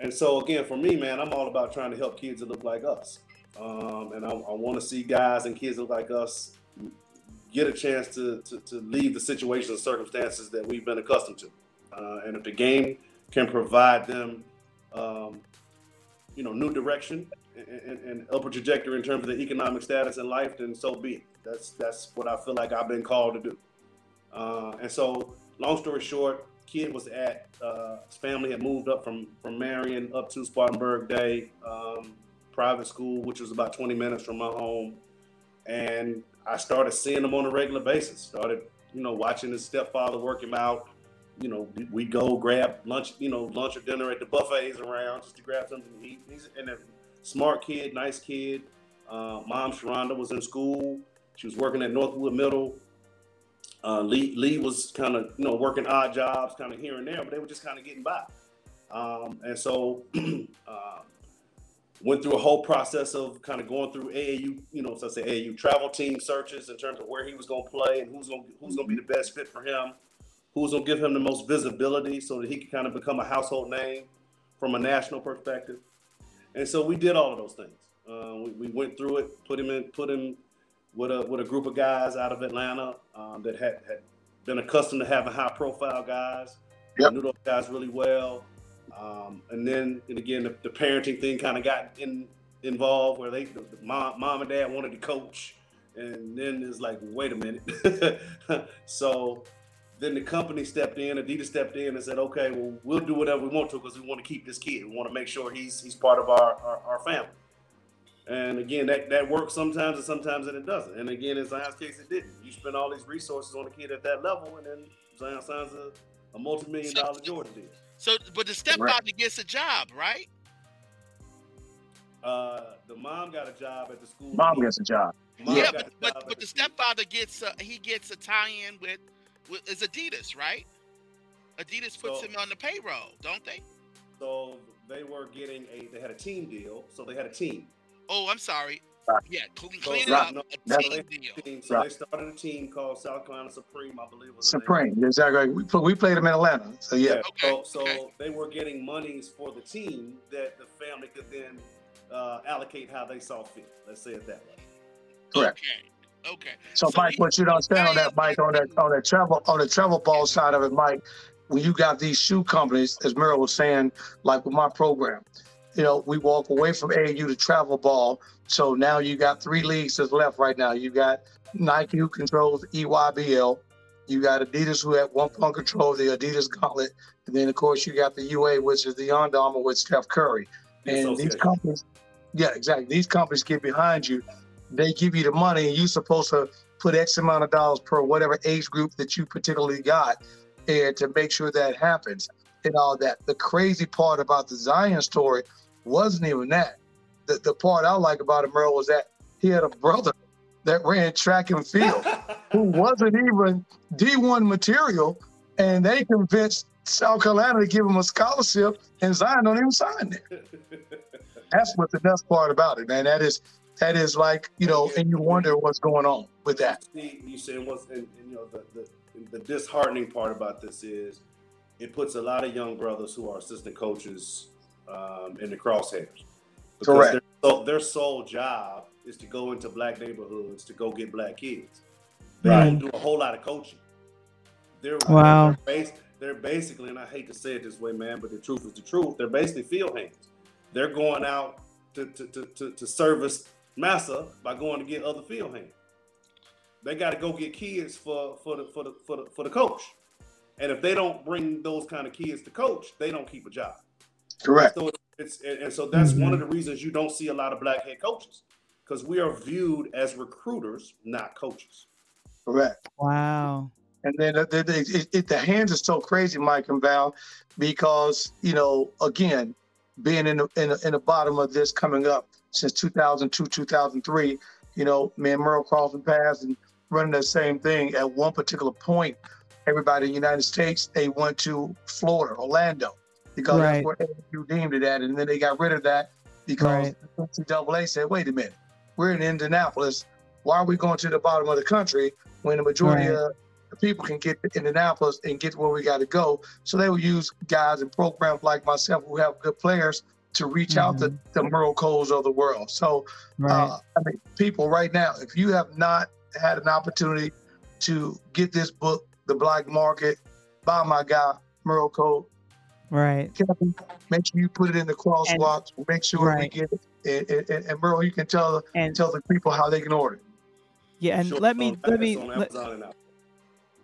And so again, for me, man, I'm all about trying to help kids that look like us. Um, and I, I want to see guys and kids that look like us get a chance to, to, to leave the situations and circumstances that we've been accustomed to. Uh, and if the game can provide them, um, you know, new direction and, and, and trajectory in terms of the economic status in life, then so be it. That's that's what I feel like I've been called to do. Uh, and so, long story short, kid was at uh, his family had moved up from from Marion up to Spartanburg Day um, private school, which was about 20 minutes from my home, and I started seeing him on a regular basis. Started, you know, watching his stepfather work him out. You know, we- go grab lunch, you know, lunch or dinner at the buffets around just to grab something to eat. He's and a smart kid, nice kid. Uh, Mom Sharonda was in school. She was working at Northwood Middle. Uh, Lee Lee was kind of you know working odd jobs, kind of here and there, but they were just kind of getting by. Um, and so uh, went through a whole process of kind of going through AAU, you know, so I say AAU travel team searches in terms of where he was going to play and who's going who's going to be the best fit for him. who's gonna give him the most visibility so that he can kind of become a household name from a national perspective. And so we did all of those things. Uh, we, we, went through it, put him in, put him with a with a group of guys out of Atlanta um, that had, had been accustomed to having high profile guys. Yep. Knew those guys really well. Um, and then, and again, the, the parenting thing kind of got in, involved where they, the, the mom, mom and dad wanted to coach, and then it's like, wait a minute. so then the company stepped in, Adidas stepped in and said, okay, well, we'll do whatever we want to because we want to keep this kid. We want to make sure he's he's part of our, our, our family. And again, that, that works sometimes and sometimes and it doesn't. And again, in Zion's case, it didn't. You spend all these resources on a kid at that level, and then Zion signs a, a multi-million so, dollar Jordan deal. So, but the stepfather right. gets a job, right? Uh, the mom got a job at the school. Mom gets a job. Mom yeah, but, but, but the, the stepfather gets a, he gets a tie-in with with is Adidas, right? Adidas puts so, him on the payroll, don't they? So they were getting a they had a team deal, so they had a team. Oh, I'm sorry. Yeah, clean, clean so, up. No, a team deal. So right. they started a team called South Carolina Supreme, I believe. Was Supreme, exactly. We, we played them in Atlanta. So yeah. yeah. Okay. So, so okay. they were getting monies for the team that the family could then uh, allocate how they saw fit. Let's say it that way. Correct. Okay. Okay. So, so Mike, what you don't understand on that, Mike, on that on the travel on the travel ball side of it, Mike, when you got these shoe companies, as Merl was saying, like with my program, you know, we walk away from AU to travel ball. So now you got three leagues that's left right now. You got Nike who controls EYBL. You got Adidas who at one point control the Adidas Gauntlet. And then of course you got the UA, which is the Under Armour with Steph Curry. And these companies, yeah, exactly. These companies get behind you. They give you the money and you're supposed to put X amount of dollars per whatever age group that you particularly got and to make sure that happens and all that. The crazy part about the Zion story wasn't even that. The, the part I like about him, Merl, was that he had a brother that ran track and field who wasn't even D1 material, and they convinced South Carolina to give him a scholarship, and Zion don't even sign there. That's what the best part about it, man. That is that is like you know, and you wonder what's going on with that. You saying what's and, and, you know the, the the disheartening part about this is it puts a lot of young brothers who are assistant coaches um, in the crosshairs. Because Correct. Their, their sole job is to go into black neighborhoods to go get black kids. They right. don't do a whole lot of coaching. They're wow. They're, bas- they're basically, and I hate to say it this way, man, but the truth is the truth. They're basically field hands. They're going out to, to, to, to, to service massa by going to get other field hands. They got to go get kids for for the for the for the, for the coach. And if they don't bring those kind of kids to coach, they don't keep a job. Correct. So it's and so that's mm-hmm. one of the reasons you don't see a lot of black head coaches because we are viewed as recruiters, not coaches. Correct. Wow. And then the, the, it, it, the hands are so crazy, Mike and Val, because you know, again, being in the, in the, in the bottom of this coming up since 2002, 2003, you know, me and Merl Crosby passed and running the same thing. At one particular point, everybody in the United States, they went to Florida, Orlando because right. that's where you deemed it at. And then they got rid of that because right. the NCAA said, wait a minute, we're in Indianapolis. Why are we going to the bottom of the country when the majority right. of the people can get to Indianapolis and get where we got to go? So they will use guys and programs like myself who have good players to reach mm-hmm. out to mm-hmm. the Merl Codes of the world. So, uh, I mean, people right now, if you have not had an opportunity to get this book, The Black Market, by my guy, Merl Code, Right. Kevin, make sure you put it in the crosswalks. Make sure right. we get it. And, and, and Merl, you can tell and, tell the people how they can order. Yeah, and sure. let me let me. Let,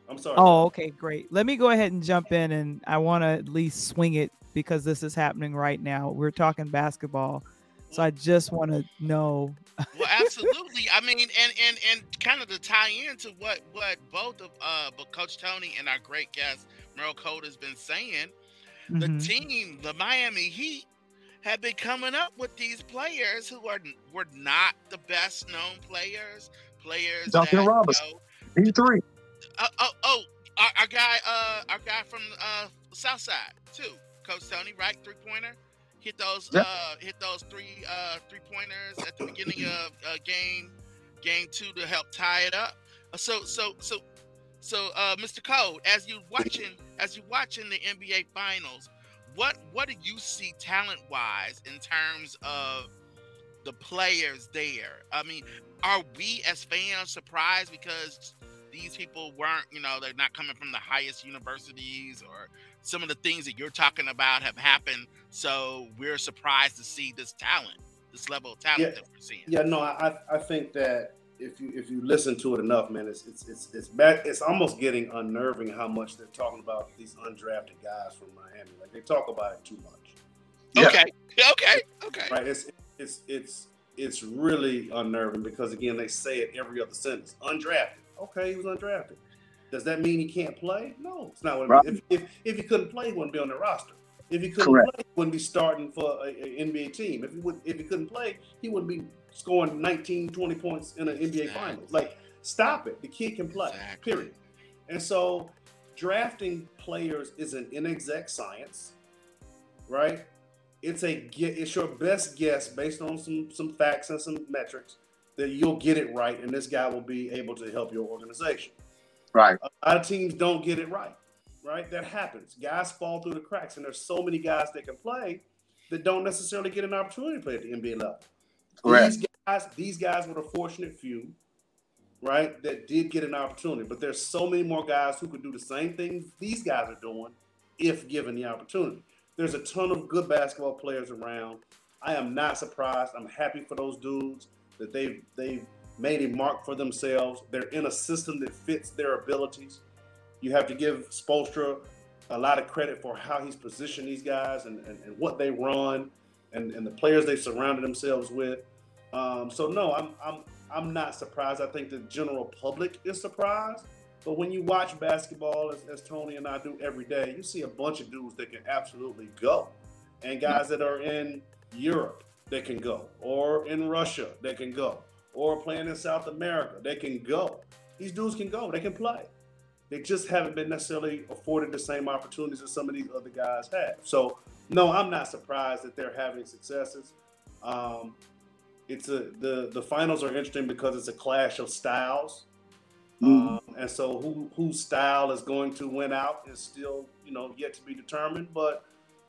I'm sorry. Oh, okay, great. Let me go ahead and jump in, and I want to at least swing it because this is happening right now. We're talking basketball, so I just want to know. well, absolutely. I mean, and and and kind of to tie into what what both of uh, but Coach Tony and our great guest Merl Code has been saying Mm-hmm. The team, the Miami Heat, have been coming up with these players who are were not the best known players. Players. Duncan that, Robinson, you know, three. Uh, oh, oh, our, our, guy, uh, our guy from uh, South Side too, Coach Tony, right? Three pointer. Hit those, yep. uh, hit those three, uh, three pointers at the beginning of uh, game, game two to help tie it up. Uh, so, so, so so uh, Mr. Code, as you watching as you watching the NBA Finals, what what do you see talent wise in terms of the players there? I mean, are we as fans surprised because these people weren't, you know, they're not coming from the highest universities or some of the things that you're talking about have happened. So we're surprised to see this talent, this level of talent Yeah. that we're seeing. Yeah, no, I I think that if you if you listen to it enough, man, it's it's it's it's bad, it's almost getting unnerving how much they're talking about these undrafted guys from Miami. Like they talk about it too much. Yeah. Okay. Okay. Okay. Right? It's it's it's it's really unnerving because again they say it every other sentence. Undrafted. Okay, he was undrafted. Does that mean he can't play? No, it's not what it Right. means. If, if if he couldn't play, he wouldn't be on the roster. If he couldn't Correct. play, he wouldn't be starting for an NBA team. If he would if he couldn't play, he wouldn't be scoring 19, 20 points in an NBA Exactly. finals. Like, stop it. The kid can play. Exactly. Period. And so drafting players is an inexact science, right? It's a it's your best guess based on some some facts and some metrics that you'll get it right, and this guy will be able to help your organization. Right. A lot of teams don't get it right, right? That happens. Guys fall through the cracks, and there's so many guys that can play that don't necessarily get an opportunity to play at the NBA level. Correct. These guys, these guys were the fortunate few, right, that did get an opportunity. But there's so many more guys who could do the same things these guys are doing if given the opportunity. There's a ton of good basketball players around. I am not surprised. I'm happy for those dudes that they've they've made a mark for themselves. They're in a system that fits their abilities. You have to give Spoelstra a lot of credit for how he's positioned these guys and, and, and what they run and, and the players they've surrounded themselves with. Um, so no, I'm I'm I'm not surprised. I think the general public is surprised. But when you watch basketball, as, as Tony and I do every day, you see a bunch of dudes that can absolutely go, and guys that are in Europe that can go, or in Russia that can go, or playing in South America they can go. These dudes can go. They can play. They just haven't been necessarily afforded the same opportunities that some of these other guys have. So no, I'm not surprised that they're having successes. Um, it's a the the finals are interesting because it's a clash of styles, Mhm. um, and so who whose style is going to win out is still you know yet to be determined. But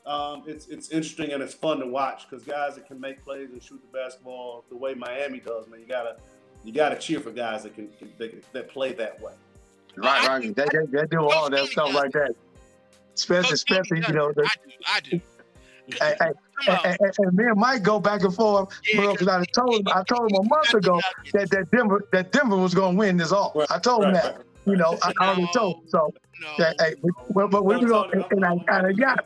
um, it's it's interesting and it's fun to watch because guys that can make plays and shoot the basketball the way Miami does, man, you gotta you gotta cheer for guys that can, can that, that play that way. Right, right. They, they, they do all that stuff like that. Especially, especially, you know, the, I do. I do. hey, hey, and, and, and me and Mike go back and forth, Yeah, bro, because I told him, I told him a month ago that, that Denver that Denver was going to win this all. I told him Right, that. right, You know, I, I already told him. So, No. that, hey, we- well, but we're going Tony, to, and I kind of got it.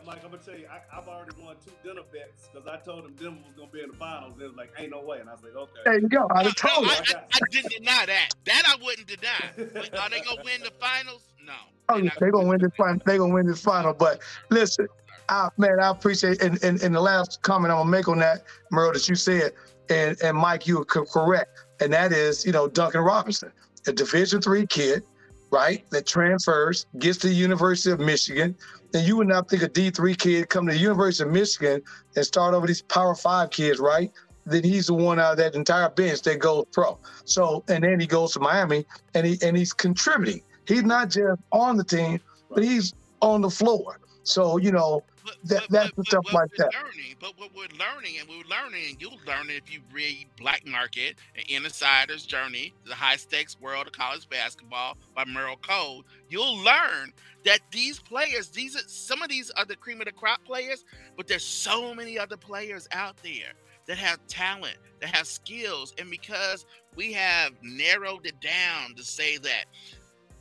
Won bets because I told him Denver was gonna be in the finals. They was like, "Ain't no way," and I was like, "Okay." There you go. I No, told no, him. I, I, I didn't deny that. That I wouldn't deny. But are they gonna win the finals? No. Oh, They're yeah, not they're gonna win this final. They're gonna win this final. But listen, I, man, I appreciate and, and, and the last comment I'm gonna make on that, Merl, that you said, and and Mike, you were correct, and that is, you know, Duncan Robinson, a Division three kid, right, that transfers, gets to the University of Michigan. And you would not think a D3 kid come to the University of Michigan and start over these Power Five kids, right? Then he's the one out of that entire bench that goes pro. So, and then he goes to Miami and he and he's contributing. He's not just on the team, but he's on the floor. So, you know, But, That- that's the stuff like that. Learning, but what we're learning, and we're learning, and you'll learn it if you read Black Market An Insider's Journey, the high stakes world of college basketball by Merl Code. You'll learn that these players, these are some of these are the cream of the crop players, but there's so many other players out there that have talent, that have skills, and because we have narrowed it down to say that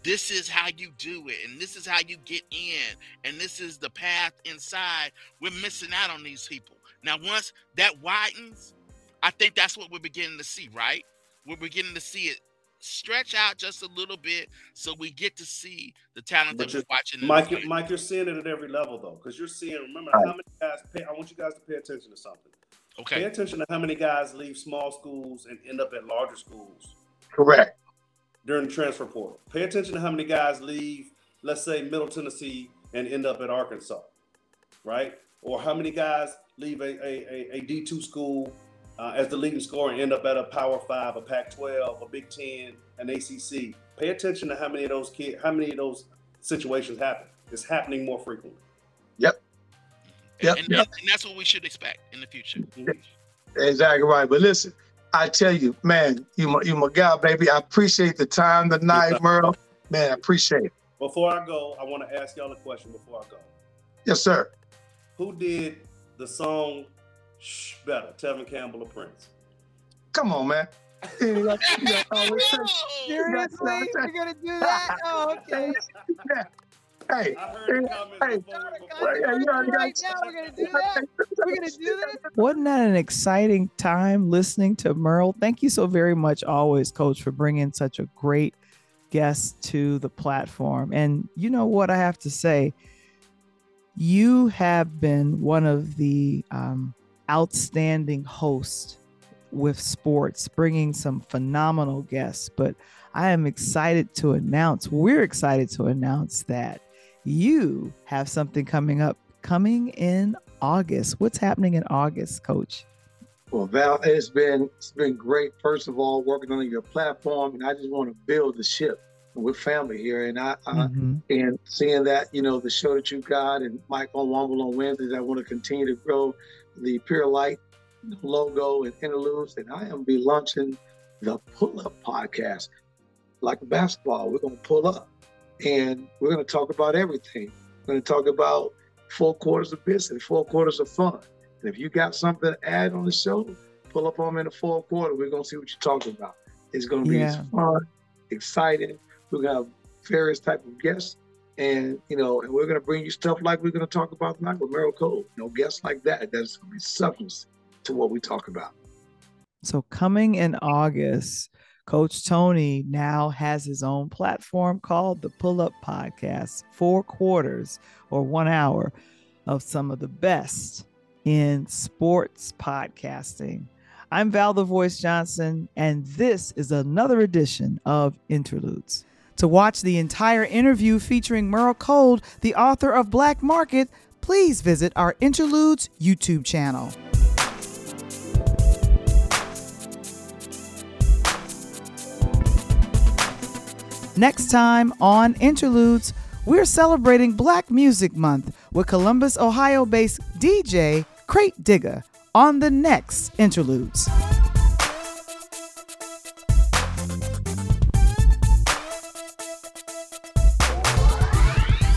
this is how you do it and this is how you get in and this is the path inside we're missing out on these people now once that widens i think that's what we're beginning to see right we're beginning to see it stretch out just a little bit so we get to see the talent But that we're you're- watching in the Mike, you're. Mike, you're seeing it at every level though, because you're seeing. Remember how many guys? Pay, I want you guys to pay attention to something. okay Pay attention to how many guys leave small schools and end up at larger schools correct. During the transfer portal. Pay attention to how many guys leave, let's say, Middle Tennessee and end up at Arkansas, right? Or how many guys leave a, a, a, a D2 school uh, as the leading scorer and end up at a Power Five, a Pac-12, a Big Ten, an ACC. Pay attention to how many of those kids, how many of those situations happen. It's happening more frequently. Yep. And, Yep, and, yep. and that's what we should expect in the future. Exactly right. But listen, I tell you, man, you my, you my guy, baby. I appreciate the time tonight, Merl. Man, I appreciate it. Before I go, I want to ask y'all a question. Before I go, Yes, sir. who did the song "Shh" better, Tevin Campbell or Prince? Come on, man. You got- you got always say- Seriously, you're gonna do that? Oh, okay. Hey, I heard the comments Hey. before. Well, yeah, you know, you right now, we're gonna do that. We're gonna do this. Wasn't that an exciting time listening to Merl? Thank you so very much, always, Coach, for bringing such a great guest to the platform. And you know what I have to say? You have been one of the um, outstanding hosts with sports, bringing some phenomenal guests. But I am excited to announce, we're excited to announce that you have something coming up coming in August. What's happening in August, coach? Well, Val, it's been it's been great. First of all, working on your platform, and I just want to build the ship. We're family here, and I, I Mhm. and seeing that you know the show that you got and Mike on Womble on Wednesdays, I want to continue to grow the Pure Light logo and interludes, and I am be launching the Pull Up podcast, like basketball. We're gonna pull up, and we're gonna talk about everything. We're gonna talk about four quarters of business, four quarters of fun. And if you got something to add on the show, pull up on me in the fourth quarter. We're gonna see what you're talking about. It's gonna be Yeah. fun, exciting. We're gonna have various type of guests, and you know, and we're gonna bring you stuff like we're gonna talk about tonight with Merl Code. You know, guests like that. That's gonna be substance to what we talk about. So, coming in August, Coach Tony now has his own platform called the Pull Up Podcast, four quarters or one hour of some of the best in sports podcasting. I'm Val the Voice Johnson, and this is another edition of Interludes. To watch the entire interview featuring Merl Code, the author of Black Market, please visit our Interludes YouTube channel. Next time on Interludes, we're celebrating Black Music Month with Columbus, Ohio based DJ Crate Digger on the next Interludes.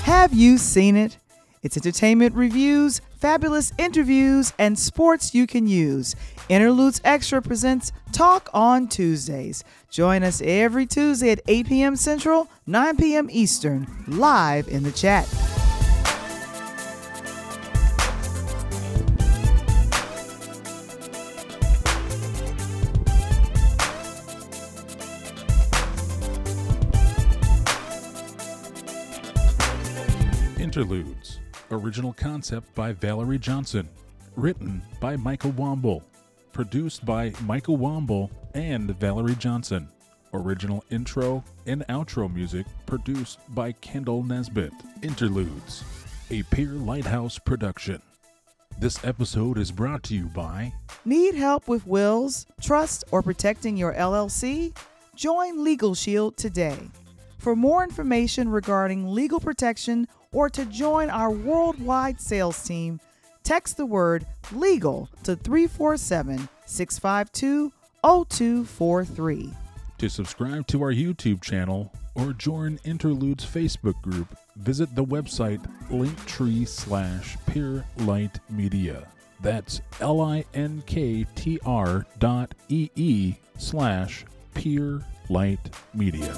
Have you seen it? It's entertainment reviews, fabulous interviews, and sports you can use. Interludes Extra presents Talk on Tuesdays. Join us every Tuesday at 8 p.m. Central, 9 p.m. Eastern, live in the chat. Interludes. Original concept by Valerie Johnson. Written by Michael Womble. Produced by Michael Womble and Valerie Johnson. Original intro and outro music produced by Kendall Nesbitt. Interludes. A Peer Lighthouse production. This episode is brought to you by Need help with wills, trust, or protecting your LLC? Join Legal Shield today. For more information regarding legal protection or to join our worldwide sales team, text the word legal to 347 652 0243. To subscribe to our YouTube channel or join Interludes Facebook group, visit the website linktree slash Peer Light Media. That's L-I-N-K-T-R dot E-E slash Peer Light Media.